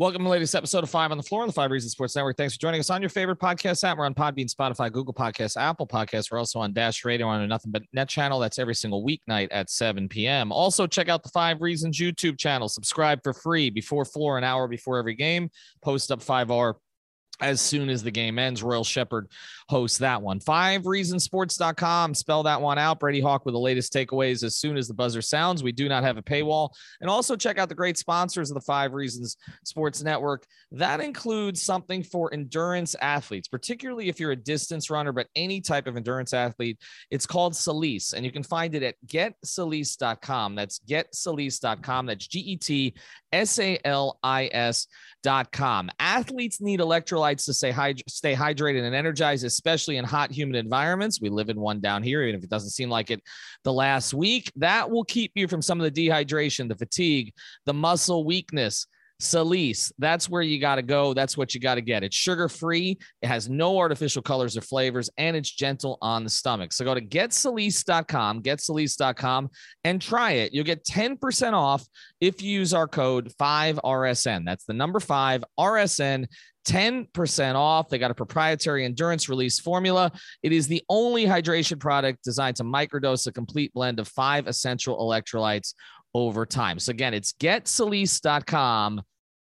Welcome to the latest episode of Five on the Floor on the Five Reasons Sports Network. Thanks for joining us on your favorite podcast app. We're on Podbean, Spotify, Google Podcasts, Apple Podcasts. We're also on Dash Radio on a Nothing But Net channel. That's every single weeknight at 7 p.m. Also, check out the Five Reasons YouTube channel. Subscribe for free before floor, an hour before every game. Post up 5R as soon as the game ends. Royal Shepherd hosts that one. Five reasonsports.com. Spell that one out. Brady Hawk with the latest takeaways as soon as the buzzer sounds. We do not have a paywall. And also check out the great sponsors of the Five Reasons Sports Network. That includes something for endurance athletes, particularly if you're a distance runner, but any type of endurance athlete. It's called Salis, and you can find it at getsalis.com. That's getsalis.com. That's G E T S A L I S.com. Athletes need electrolytes to stay, hyd- stay hydrated and energized, especially in hot, humid environments. We live in one down here, even if it doesn't seem like it the last week. That will keep you from some of the dehydration, the fatigue, the muscle weakness. Salis, that's where you got to go. That's what you got to get. It's sugar free, it has no artificial colors or flavors, and it's gentle on the stomach. So go to getsalis.com, getsalis.com, and try it. You'll get 10% off if you use our code 5RSN. That's the number 5 RSN. 10% off. They got a proprietary endurance release formula. It is the only hydration product designed to microdose a complete blend of five essential electrolytes over time. So again, it's getsalis.com,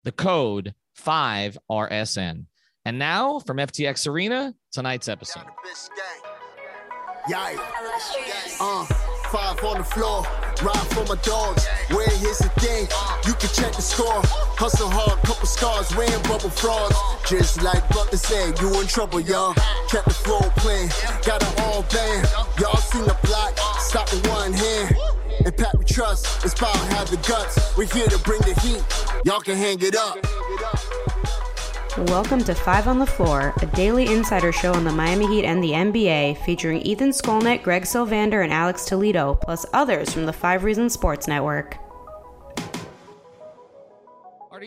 the code 5RSN. And now from FTX Arena, tonight's episode. Yeah. Uh, five on the floor, ride for my dogs. Where here's the thing, you can check the score. Hustle hard, couple scars, wearing bubble frogs. Just like Butler said, you in trouble, y'all. Kept the floor playing, got it all band. Y'all seen the block, stop with one hand. And Pat we trust, it's power have the guts. We're here to bring the heat, y'all can hang it up. Welcome to Five on the Floor, a daily insider show on the Miami Heat and the NBA, featuring Ethan Skolnick, Greg Sylvander, and Alex Toledo, plus others from the Five Reasons Sports Network.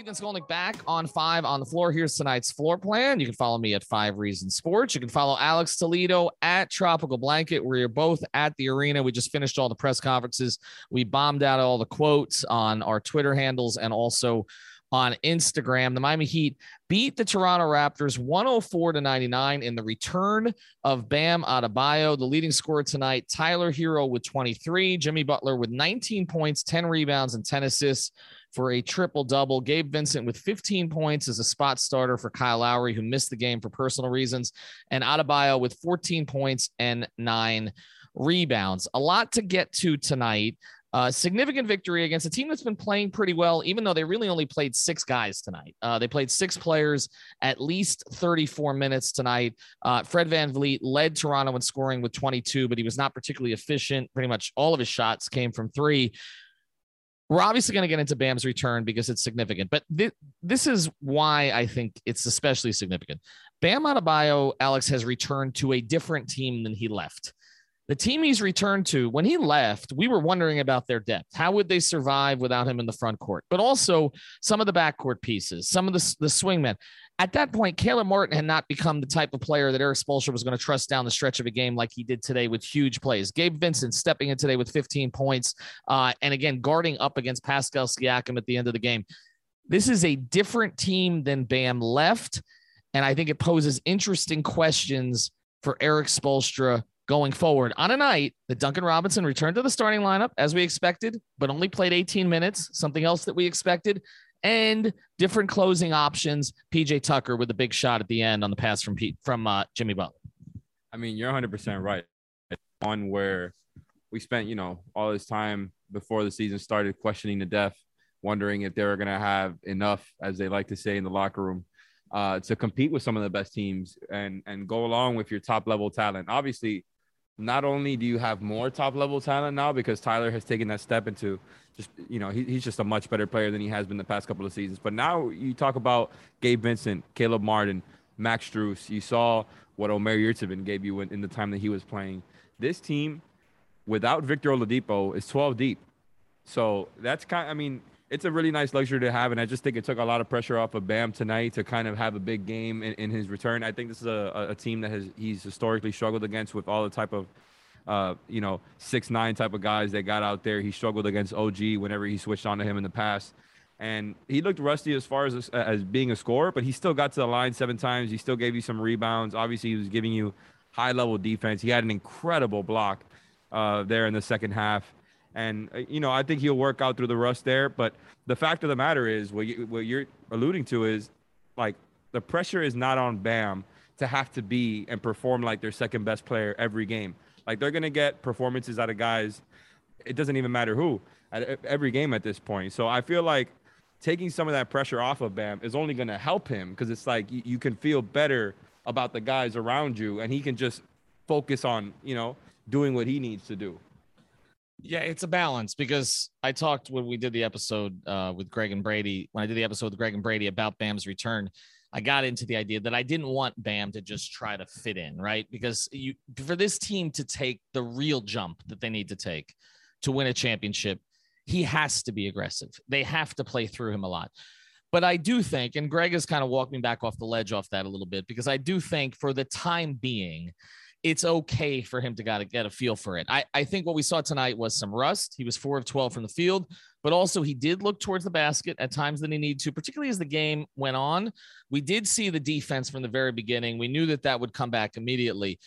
Ethan Skolnick back on five on the floor. Here's tonight's floor plan. You can follow me at Five Reasons Sports. You can follow Alex Toledo at Tropical Blanket. We're both at the arena. We just finished all the press conferences. We bombed out all the quotes on our Twitter handles and also on Instagram. The Miami Heat beat the Toronto Raptors 104 to 99 in the return of Bam Adebayo. The leading scorer tonight, Tyler Herro with 23, Jimmy Butler with 19 points, 10 rebounds, and 10 assists for a triple double. Gabe Vincent with 15 points as a spot starter for Kyle Lowry, who missed the game for personal reasons, and Adebayo with 14 points and nine rebounds. A lot to get to tonight. Uh, significant victory against a team that's been playing pretty well, even though they really only played six guys tonight. Uh, they played six players at least 34 minutes tonight. Uh, Fred VanVleet led Toronto in scoring with 22, but he was not particularly efficient. Pretty much all of his shots came from three. We're obviously going to get into Bam's return because it's significant, but th- this is why I think it's especially significant. Bam Adebayo, Alex, has returned to a different team than he left. The team he's returned to when he left we were wondering about their depth. How would they survive without him in the front court? But also some of the backcourt pieces some of the, the swingmen at that point caleb martin had not become the type of player that Erik spoelstra was going to trust down the stretch of a game like he did today with huge plays. Gabe vincent stepping in today with 15 points uh, and again guarding up against pascal siakam at the end of the game. This is a different team than bam left and i think it poses interesting questions for Erik spoelstra going forward. On a night that Duncan Robinson returned to the starting lineup as we expected, but only played 18 minutes, something else that we expected, and different closing options. PJ Tucker with a big shot at the end on the pass from Pete, from uh, Jimmy Butler. I mean, you're 100% right. One where we spent, you know, all this time before the season started questioning the depth, wondering if they were going to have enough, as they like to say in the locker room, uh, to compete with some of the best teams and and go along with your top level talent. Obviously, not only do you have more top level talent now because Tyler has taken that step into just you know he, he's just a much better player than he has been the past couple of seasons. But now you talk about Gabe Vincent, Caleb Martin, Max Strus. You saw what Omer Yurtseven gave you in, in the time that he was playing. This team, without Victor Oladipo, is 12 deep. So that's kind. I mean, it's a really nice luxury to have, and I just think it took a lot of pressure off of Bam tonight to kind of have a big game in, in his return. I think this is a, a team that has he's historically struggled against with all the type of uh, you know six nine type of guys that got out there. He struggled against OG whenever he switched on to him in the past, and he looked rusty as far as as being a scorer, but he still got to the line seven times. He still gave you some rebounds. Obviously, he was giving you high level defense. He had an incredible block uh, there in the second half, and uh, you know I think he'll work out through the rust there. But the fact of the matter is, what, you, what you're alluding to is like the pressure is not on Bam to have to be and perform like their second best player every game. Like they're gonna get performances out of guys. It doesn't even matter who at every game at this point. So I feel like taking some of that pressure off of Bam is only to help him because it's like you, you, can feel better about the guys around you and he can just focus on, you know, doing what he needs to do. Yeah, it's a balance because I talked when we did the episode uh, with Greg and Brady, when I did the episode with Greg and Brady about Bam's return, I got into the idea that I didn't want Bam to just try to fit in, right? Because you for this team to take the real jump that they need to take to win a championship, he has to be aggressive. They have to play through him a lot. But I do think, and Greg has kind of walked me back off the ledge off that a little bit, because I do think for the time being, it's okay for him to got to get a feel for it. I, I think what we saw tonight was some rust. He was four of 12 from the field, but also he did look towards the basket at times that he needed to, particularly as the game went on. We did see the defense from the very beginning. We knew that that would come back immediately.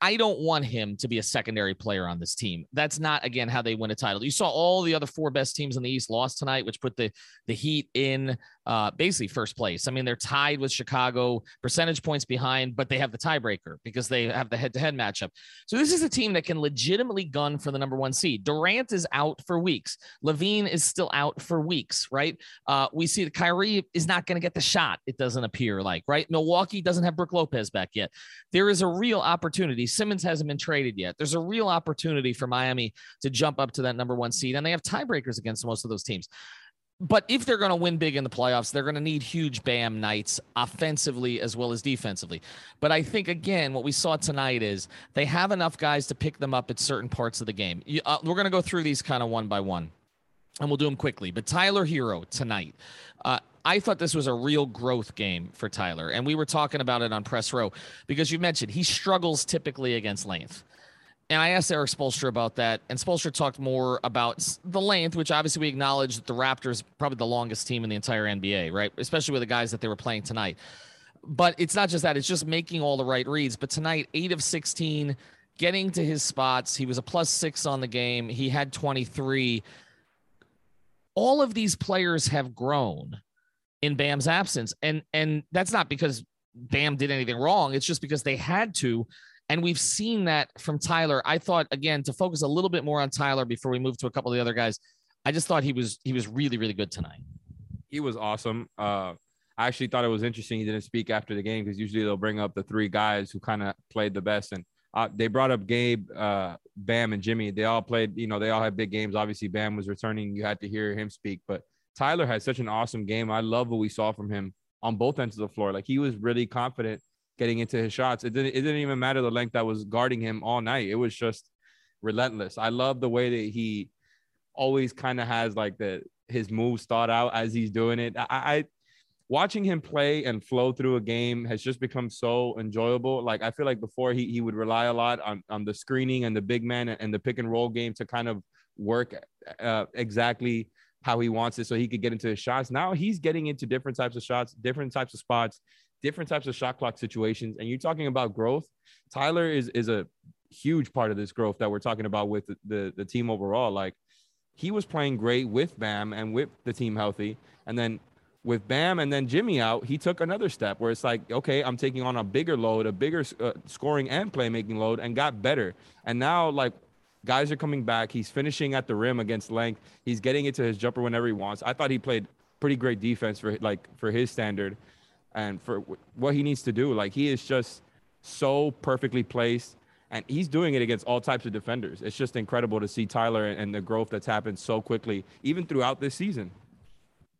I, don't want him to be a secondary player on this team. That's not again how they win a title. You saw all the other four best teams in the East lost tonight, which put the the Heat in uh, basically first place. I mean, they're tied with Chicago, percentage points behind, but they have the tiebreaker because they have the head to head matchup. So this is a team that can legitimately gun for the number one seed. Durant is out for weeks. LaVine is still out for weeks, right? Uh, we see that Kyrie is not going to get the shot. It doesn't appear like right. Milwaukee doesn't have Brook Lopez back yet. There is a real opportunity. Simmons hasn't been traded yet. There's a real opportunity for Miami to jump up to that number one seed, and they have tiebreakers against most of those teams. But if they're going to win big in the playoffs, they're going to need huge BAM nights offensively as well as defensively. But I think, again, what we saw tonight is they have enough guys to pick them up at certain parts of the game. Uh, we're going to go through these kind of one by one and we'll do them quickly. But Tyler Herro tonight, uh, I thought this was a real growth game for Tyler. And we were talking about it on press row because you mentioned he struggles typically against length. And I asked Erik Spoelstra about that, and Spoelstra talked more about the length, which obviously we acknowledge that the Raptors probably the longest team in the entire NBA, right? Especially with the guys that they were playing tonight. But it's not just that; it's just making all the right reads. But tonight, eight of sixteen, getting to his spots. He was a plus six on the game. He had twenty three. All of these players have grown in Bam's absence. And and that's not because Bam did anything wrong. It's just because they had to. And we've seen that from Tyler. I thought again to focus a little bit more on Tyler before we move to a couple of the other guys. I just thought he was he was really really good tonight. He was awesome. Uh, I actually thought it was interesting he didn't speak after the game because usually they'll bring up the three guys who kind of played the best. And uh, they brought up Gabe, uh, Bam, and Jimmy. They all played. You know, they all had big games. Obviously, Bam was returning. You had to hear him speak, but Tyler had such an awesome game. I love what we saw from him on both ends of the floor. Like he was really confident getting into his shots. It didn't it didn't even matter the length that was guarding him all night. It was just relentless. I love the way that he always kind of has like the his moves thought out as he's doing it. I, I watching him play and flow through a game has just become so enjoyable. Like I feel like before he he would rely a lot on on the screening and the big man and the pick and roll game to kind of work uh, exactly how he wants it so he could get into his shots. Now he's getting into different types of shots, different types of spots, different types of shot clock situations. And you're talking about growth. Tyler is is a huge part of this growth that we're talking about with the, the, the team overall. Like he was playing great with Bam and with the team healthy. And then with Bam and then Jimmy out, he took another step where it's like, okay, I'm taking on a bigger load, a bigger uh, scoring and playmaking load, and got better. And now, like, Guys are coming back. He's finishing at the rim against length. He's getting into his jumper whenever he wants. I thought he played pretty great defense for like for his standard and for what he needs to do. Like he is just so perfectly placed and he's doing it against all types of defenders. It's just incredible to see Tyler and the growth that's happened so quickly, even throughout this season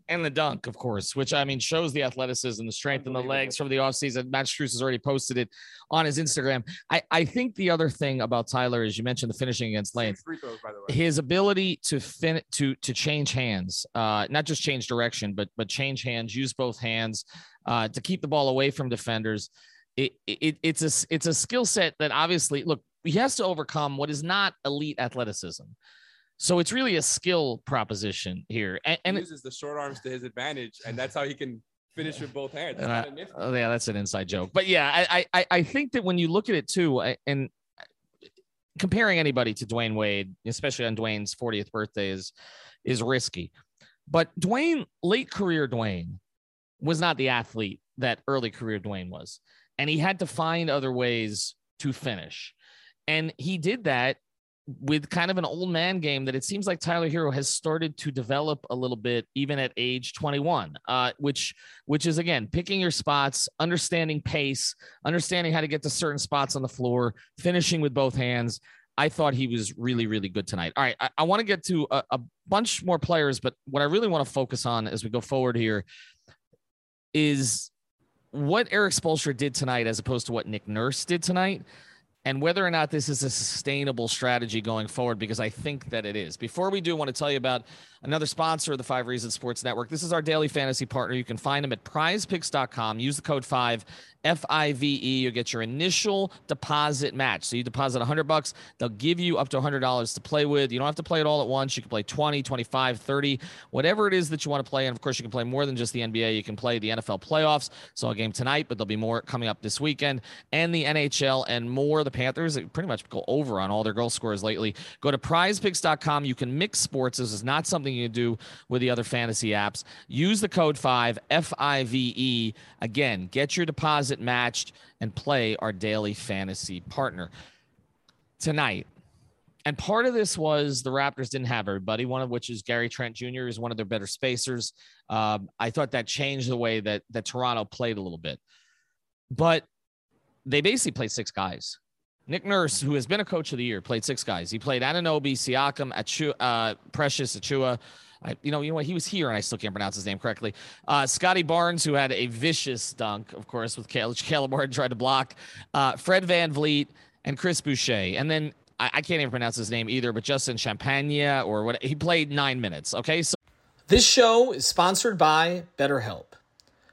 and the dunk, of course, which I mean shows the athleticism, the strength and the legs from the offseason. Max Strus has already posted it on his Instagram. I, I think the other thing about Tyler is you mentioned the finishing against Lane. Free throws, by the way. His ability to fin to to change hands, uh, not just change direction, but but change hands, use both hands uh, to keep the ball away from defenders. It, it it's a it's a skill set that obviously look he has to overcome what is not elite athleticism. So it's really a skill proposition here. And, and he uses the short arms to his advantage, and that's how he can finish with both hands. Uh, oh, yeah, that's an inside joke. But yeah, I, I I think that when you look at it too, and comparing anybody to Dwyane Wade, especially on Dwyane's 40th birthday, is is risky. But Dwyane, late career Dwyane, was not the athlete that early career Dwyane was. And he had to find other ways to finish. And he did that with kind of an old man game that it seems like Tyler Herro has started to develop a little bit, even at age 21, uh, which which is again picking your spots, understanding pace, understanding how to get to certain spots on the floor, finishing with both hands. I thought he was really, really good tonight. All right, I, I want to get to a, a bunch more players, but what I really want to focus on as we go forward here is what Erik Spoelstra did tonight as opposed to what Nick Nurse did tonight and whether or not this is a sustainable strategy going forward, because I think that it is. Before we do, I want to tell you about another sponsor of the Five Reasons Sports Network. This is our daily fantasy partner. You can find them at prizepicks.com. Use the code 5 F I V E. You get your initial deposit match. So you deposit 100 bucks, they'll give you up to $100 to play with. You don't have to play it all at once. You can play 20, 25, 30, whatever it is that you want to play. And of course, you can play more than just the NBA. You can play the NFL playoffs. Saw a game tonight, but there'll be more coming up this weekend, and the NHL and more. The Panthers pretty much go over on all their goal scorers lately. Go to prizepicks.com. You can mix sports. This is not something you do with the other fantasy apps. Use the code 5 F I V E. Again, get your deposit matched and play our daily fantasy partner tonight. And part of this was the Raptors didn't have everybody, one of which is Gary Trent Jr. is one of their better spacers. Um, I thought that changed the way that, that Toronto played a little bit. But they basically played six guys. Nick Nurse, who has been a coach of the year, played six guys. He played Anunoby, Siakam, Achiuwa, uh, Precious, Achiuwa, I, you know, you know what? He was here, and I still can't pronounce his name correctly. Uh, Scottie Barnes, who had a vicious dunk, of course, with Caleb, Caleb Martin tried to block. Uh, Fred VanVleet and Chris Boucher, and then I, I, can't even pronounce his name either, but Justin Champagnie or what? He played nine minutes. Okay, so this show is sponsored by BetterHelp.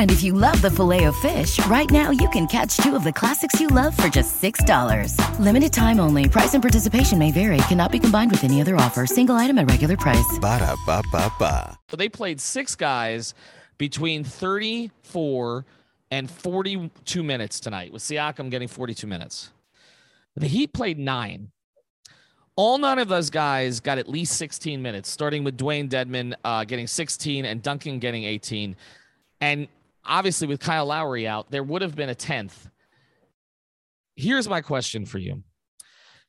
And if you love the filet of fish, right now you can catch two of the classics you love for just $6. Limited time only. Price and participation may vary. Cannot be combined with any other offer. Single item at regular price. Ba da ba ba ba. So they played six guys between 34 and 42 minutes tonight, with Siakam getting 42 minutes. The Heat played nine. All nine of those guys got at least 16 minutes, starting with Dewayne Dedmon uh, getting 16 and Duncan getting 18. And obviously, with Kyle Lowry out, there would have been a 10th. Here's my question for you.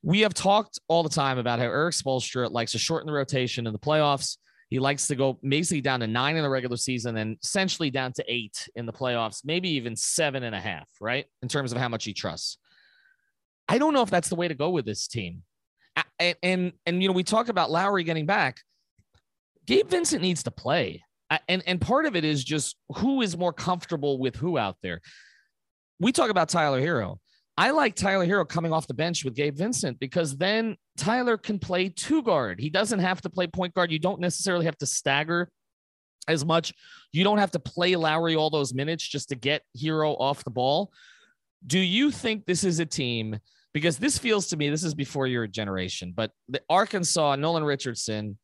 We have talked all the time about how Erik Spoelstra likes to shorten the rotation in the playoffs. He likes to go basically down to nine in the regular season and essentially down to eight in the playoffs, maybe even seven and a half, right? In terms of how much he trusts. I don't know if that's the way to go with this team and, and and you know we talk about Lowry getting back. Gabe Vincent needs to play, and and part of it is just who is more comfortable with who out there. We talk about Tyler Herro. I like Tyler Herro coming off the bench with Gabe Vincent because then Tyler can play two guard. He doesn't have to play point guard. You don't necessarily have to stagger as much. You don't have to play Lowry all those minutes just to get Herro off the ball. Do you think this is a team? Because this feels to me, this is before your generation, but the Arkansas, Nolan Richardson,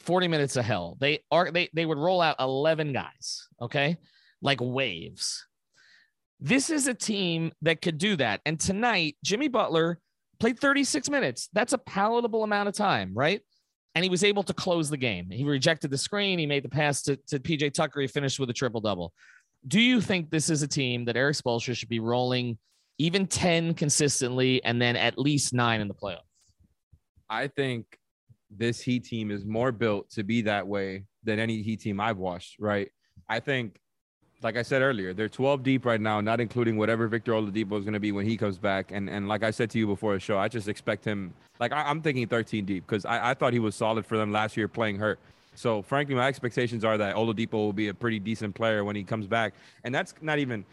40 minutes of hell. They are they they would roll out 11 guys, okay? Like waves. This is a team that could do that. And tonight, Jimmy Butler played 36 minutes. That's a palatable amount of time, right? And he was able to close the game. He rejected the screen. He made the pass to, to PJ Tucker. He finished with a triple double. Do you think this is a team that Erik Spoelstra should be rolling even 10 consistently and then at least nine in the playoffs? I think this Heat team is more built to be that way than any Heat team I've watched, right? I think, like I said earlier, they're 12 deep right now, not including whatever Victor Oladipo is going to be when he comes back. And and like I said to you before the show, I just expect him, like I, am thinking 13 deep because I, I thought he was solid for them last year playing hurt. So frankly, my expectations are that Oladipo will be a pretty decent player when he comes back. And that's not even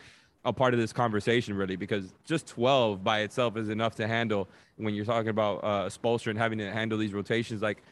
a part of this conversation really because just 12 by itself is enough to handle when you're talking about uh Spoelstra and having to handle these rotations. Like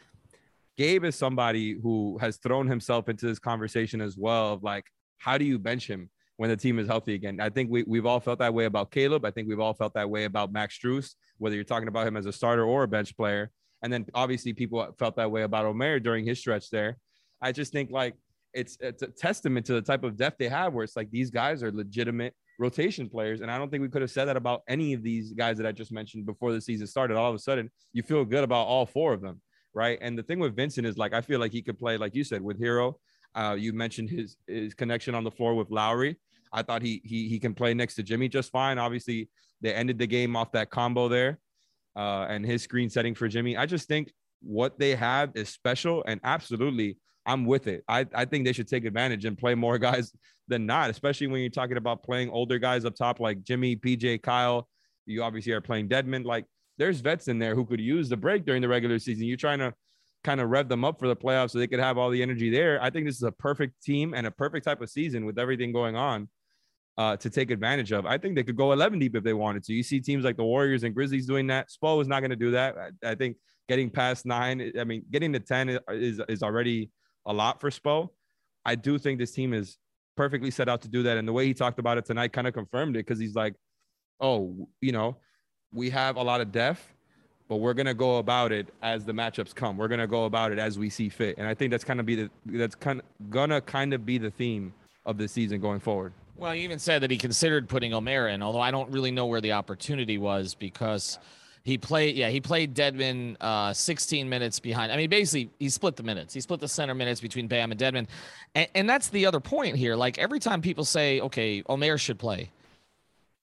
Gabe is somebody who has thrown himself into this conversation as well of like how do you bench him when the team is healthy again? I think we, we've all felt that way about Caleb. I think we've all felt that way about Max Strus whether you're talking about him as a starter or a bench player. And then obviously people felt that way about Omer during his stretch there. I just think like it's it's a testament to the type of depth they have where it's like these guys are legitimate rotation players. And I don't think we could have said that about any of these guys that I just mentioned before the season started. All of a sudden, you feel good about all four of them, right? And the thing with Vincent is like I feel like he could play, like you said, with Herro. Uh, you mentioned his his connection on the floor with Lowry. I thought he he he can play next to Jimmy just fine. Obviously, they ended the game off that combo there, uh, and his screen setting for Jimmy. I just think what they have is special, and absolutely I'm with it. I, I think they should take advantage and play more guys than not, especially when you're talking about playing older guys up top like Jimmy, PJ, Kyle. You obviously are playing Dedmon. Like there's vets in there who could use the break during the regular season. You're trying to kind of rev them up for the playoffs so they could have all the energy there. I think this is a perfect team and a perfect type of season with everything going on uh, to take advantage of. I think they could go 11 deep if they wanted to. You see teams like the Warriors and Grizzlies doing that. Spo is not going to do that. I, I, think getting past nine, I mean, getting to 10 is, is already a lot for Spo. I do think this team is perfectly set out to do that. And the way he talked about it tonight kind of confirmed it because he's like, oh, you know, we have a lot of depth, but we're gonna go about it as the matchups come. We're gonna go about it as we see fit. And I think that's kind of be the that's kind of gonna kind of be the theme of the season going forward. Well, he even said that he considered putting Omer in, although I don't really know where the opportunity was because he played, yeah, he played Dedmon uh, 16 minutes behind. I mean, basically, he split the minutes. He split the center minutes between Bam and Dedmon. And, and that's the other point here. Like every time people say, okay, Omer should play.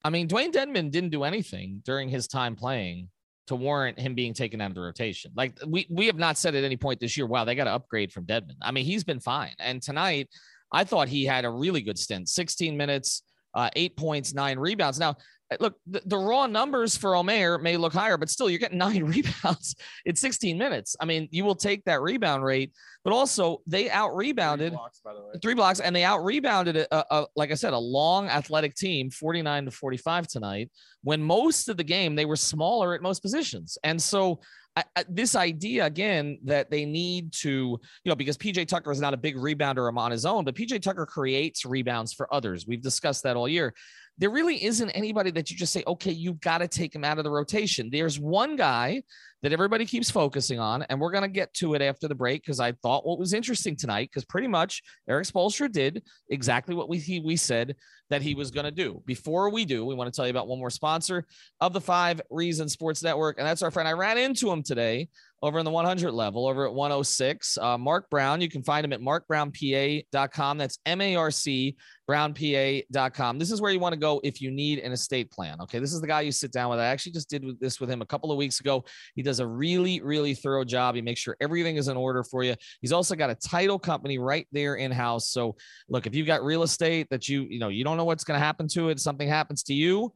I mean, Dewayne Dedmon didn't do anything during his time playing to warrant him being taken out of the rotation. Like we we have not said at any point this year, wow, they got to upgrade from Dedmon. I mean, he's been fine. And tonight, I thought he had a really good stint 16 minutes, uh, eight points, nine rebounds. Now, Uh, look, the, the, raw numbers for Omer may look higher, but still, you're getting nine rebounds in 16 minutes. I mean, you will take that rebound rate, but also they out rebounded three blocks, three blocks, and they out rebounded, a, a, like I said, a long athletic team, 49 to 45 tonight, when most of the game they were smaller at most positions. And so, I, I, this idea again that they need to, you know, because PJ Tucker is not a big rebounder on his own, but PJ Tucker creates rebounds for others. We've discussed that all year there really isn't anybody that you just say, okay, you've got to take him out of the rotation. There's one guy that everybody keeps focusing on, and we're going to get to it after the break because I thought what was interesting tonight, because pretty much Erik Spoelstra did exactly what we he, we said that he was going to do. Before we do, we want to tell you about one more sponsor of the Five Reasons Sports Network, and that's our friend. I ran into him today over in the 100 level, over at 106. Uh, Marc Brown, you can find him at marcbrownpa.com. That's M A R C brownpa.com. This is where you want to go if you need an estate plan. Okay. This is the guy you sit down with. I actually just did this with him a couple of weeks ago. He does a really, really thorough job. He makes sure everything is in order for you. He's also got a title company right there in house. So, look, if you've got real estate that you, you know, you don't know what's going to happen to it, something happens to you,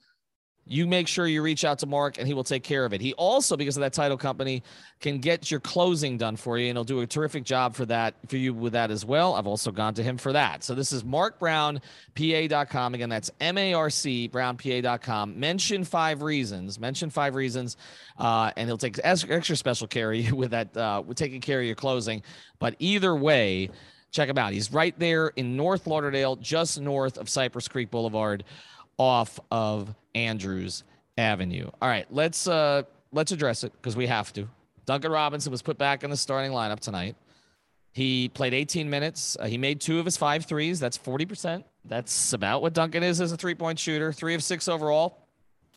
you make sure you reach out to Marc and he will take care of it. He also, because of that title company, can get your closing done for you and he'll do a terrific job for that for you with that as well. I've also gone to him for that. So this is marcbrownpa.com. Again, that's M-A-R-C brownpa.com. Mention five reasons. Mention five reasons. Uh, and he'll take extra special care of you with that uh, with taking care of your closing. But either way, check him out. He's right there in North Lauderdale, just north of Cypress Creek Boulevard, off of Andrews Avenue. All right, let's uh let's address it because we have to. Duncan Robinson was put back in the starting lineup tonight. He played 18 minutes. Uh, he made two of his five threes. That's 40%. That's about what Duncan is as a three point shooter. Three of six overall.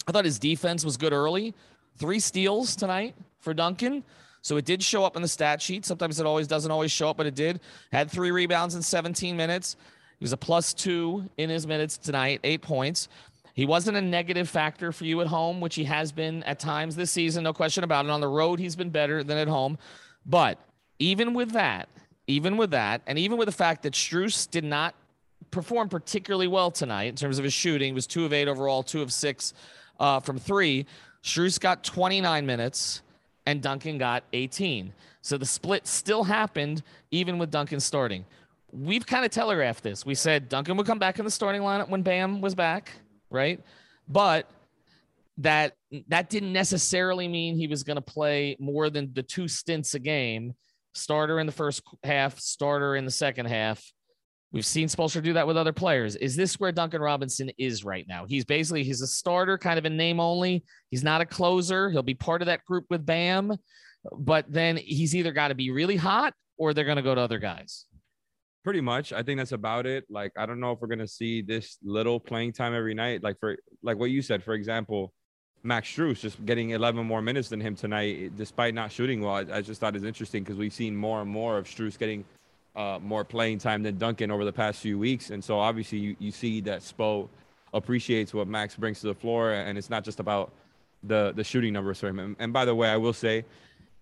I thought his defense was good early. Three steals tonight for Duncan. So it did show up in the stat sheet. Sometimes it always doesn't always show up, but it did. Had three rebounds in 17 minutes. He was a plus two in his minutes tonight, eight points. He wasn't a negative factor for you at home, which he has been at times this season, no question about it. On the road, he's been better than at home. But even with that, even with that, and even with the fact that Strus did not perform particularly well tonight in terms of his shooting, was two of eight overall, two of six uh, from three. Strus got 29 minutes and Duncan got 18. So the split still happened even with Duncan starting. We've kind of telegraphed this. We said Duncan would come back in the starting lineup when Bam was back, right? But that that didn't necessarily mean he was going to play more than the two stints a game, starter in the first half, starter in the second half. We've seen Spoelstra do that with other players. Is this where Duncan Robinson is right now? He's basically he's a starter, kind of in name only. He's not a closer. He'll be part of that group with Bam, but then he's either got to be really hot or they're going to go to other guys. Pretty much, I think that's about it. Like, I don't know if we're gonna see this little playing time every night. Like for like what you said, for example, Max Strus just getting 11 more minutes than him tonight, despite not shooting well. I, I just thought it's interesting because we've seen more and more of Strus getting uh, more playing time than Duncan over the past few weeks. And so obviously you, you see that Spo appreciates what Max brings to the floor. And it's not just about the, the shooting numbers for him. And, and by the way, I will say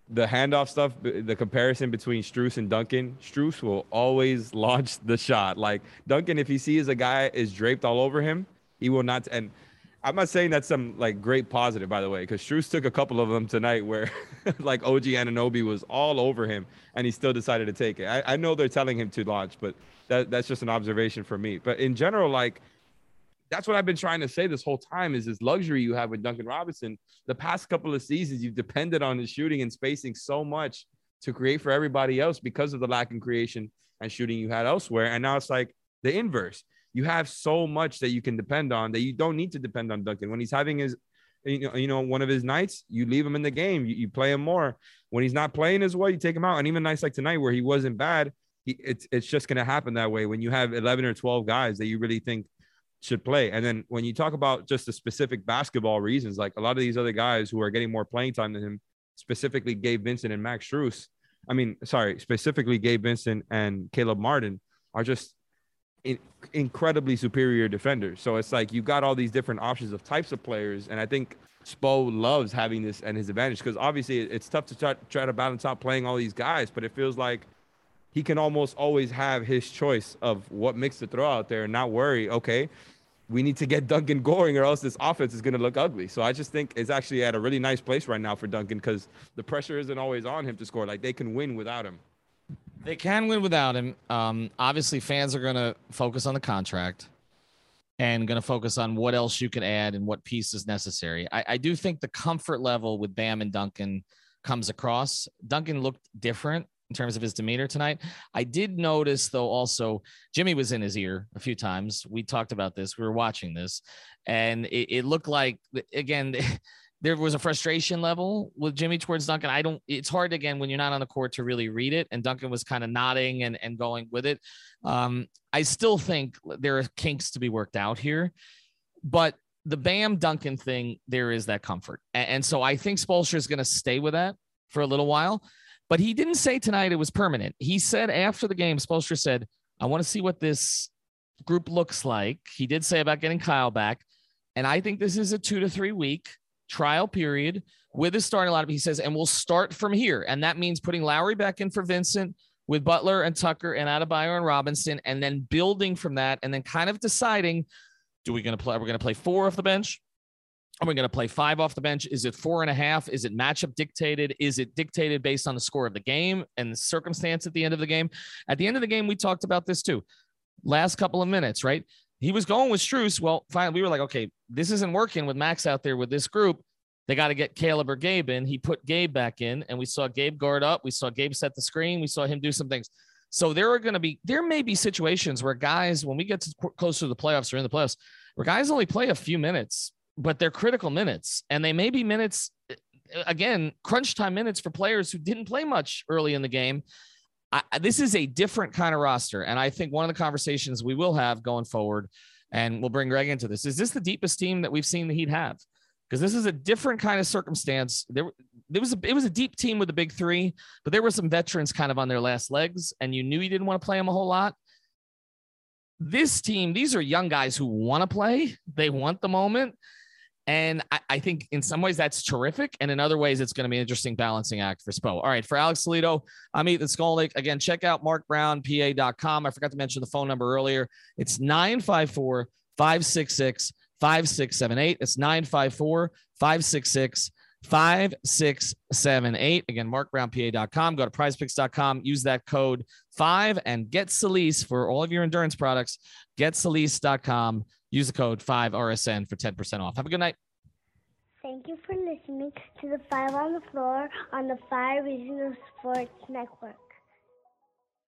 the handoff stuff, the comparison between Strus and Duncan, Strus will always launch the shot. Like Duncan, if he sees a guy is draped all over him, he will not. And I'm not saying that's some like great positive, by the way, because Strus took a couple of them tonight where like OG Anunoby was all over him and he still decided to take it. I, I know they're telling him to launch, but that, that's just an observation for me. But in general, like that's what I've been trying to say this whole time is this luxury you have with Duncan Robinson. The past couple of seasons, you've depended on his shooting and spacing so much to create for everybody else because of the lack in creation and shooting you had elsewhere. And now it's like the inverse you have so much that you can depend on that you don't need to depend on Duncan. When he's having his, you know, you know one of his nights, you leave him in the game. You, you play him more. When he's not playing as well, you take him out. And even nights like tonight where he wasn't bad, he, it's it's just going to happen that way when you have 11 or 12 guys that you really think should play. And then when you talk about just the specific basketball reasons, like a lot of these other guys who are getting more playing time than him, specifically Gabe Vincent and Max Strus, I mean, sorry, specifically Gabe Vincent and Caleb Martin are just in, incredibly superior defenders. So it's like you've got all these different options of types of players, and I think Spo loves having this and his advantage because obviously it's tough to try, try to balance out playing all these guys, but it feels like he can almost always have his choice of what mix to throw out there and not worry. Okay, we need to get Duncan going, or else this offense is going to look ugly. So I just think it's actually at a really nice place right now for Duncan because the pressure isn't always on him to score. Like they can win without him. They can win without him. Um, obviously, fans are going to focus on the contract and going to focus on what else you can add and what piece is necessary. I, I do think the comfort level with Bam and Duncan comes across. Duncan looked different in terms of his demeanor tonight. I did notice, though, also Jimmy was in his ear a few times. We talked about this. We were watching this, and it, it looked like again. there was a frustration level with Jimmy towards Duncan. I don't, it's hard again when you're not on the court to really read it. And Duncan was kind of nodding and, and going with it. Um, I still think there are kinks to be worked out here, but the Bam Duncan thing, there is that comfort. And, so I think Spoelstra is going to stay with that for a little while, but he didn't say tonight it was permanent. He said after the game, Spoelstra said, I want to see what this group looks like. He did say about getting Kyle back. And I think this is a two to three week trial period with his starting lineup. He says, and we'll start from here. And that means putting Lowry back in for Vincent with Butler and Tucker and Adebayo and Robinson, and then building from that, and then kind of deciding, do we going to play? We're we going to play four off the bench? Are we going to play five off the bench? Is it four and a half? Is it matchup dictated? Is it dictated based on the score of the game and the circumstance at the end of the game? At the end of the game, we talked about this too. Last couple of minutes, right? he was going with Strus. Well, finally, we were like, okay, this isn't working with Max out there with this group. They got to get Caleb or Gabe in. He put Gabe back in, and we saw Gabe guard up. We saw Gabe set the screen. We saw him do some things. So there are going to be there may be situations where guys, when we get to closer to the playoffs or in the playoffs, where guys only play a few minutes, but they're critical minutes, and they may be minutes uh, again crunch time minutes for players who didn't play much early in the game. I, this is a different kind of roster, and I think one of the conversations we will have going forward, and we'll bring Greg into this, is this the deepest team that we've seen the Heat have? Because this is a different kind of circumstance. There, there was a it was a deep team with the big three, but there were some veterans kind of on their last legs, and you knew you didn't want to play them a whole lot. This team, these are young guys who want to play, they want the moment. And I, I, think in some ways that's terrific. And in other ways, it's going to be an interesting balancing act for Spo. All right. For Alex Toledo, I'm Ethan Skolnick. Again, check out marcbrownpa.com. I forgot to mention the phone number earlier. It's 954 566 5678. It's 954 566 5678. Again, marcbrownpa.com. Go to prizepicks.com. Use that code 5 and get Salis for all of your endurance products. GetSalis.com. Use the code 5RSN for 10% off. Have a good night. Thank you for listening to the Five on the Floor on the Five Regional Sports Network.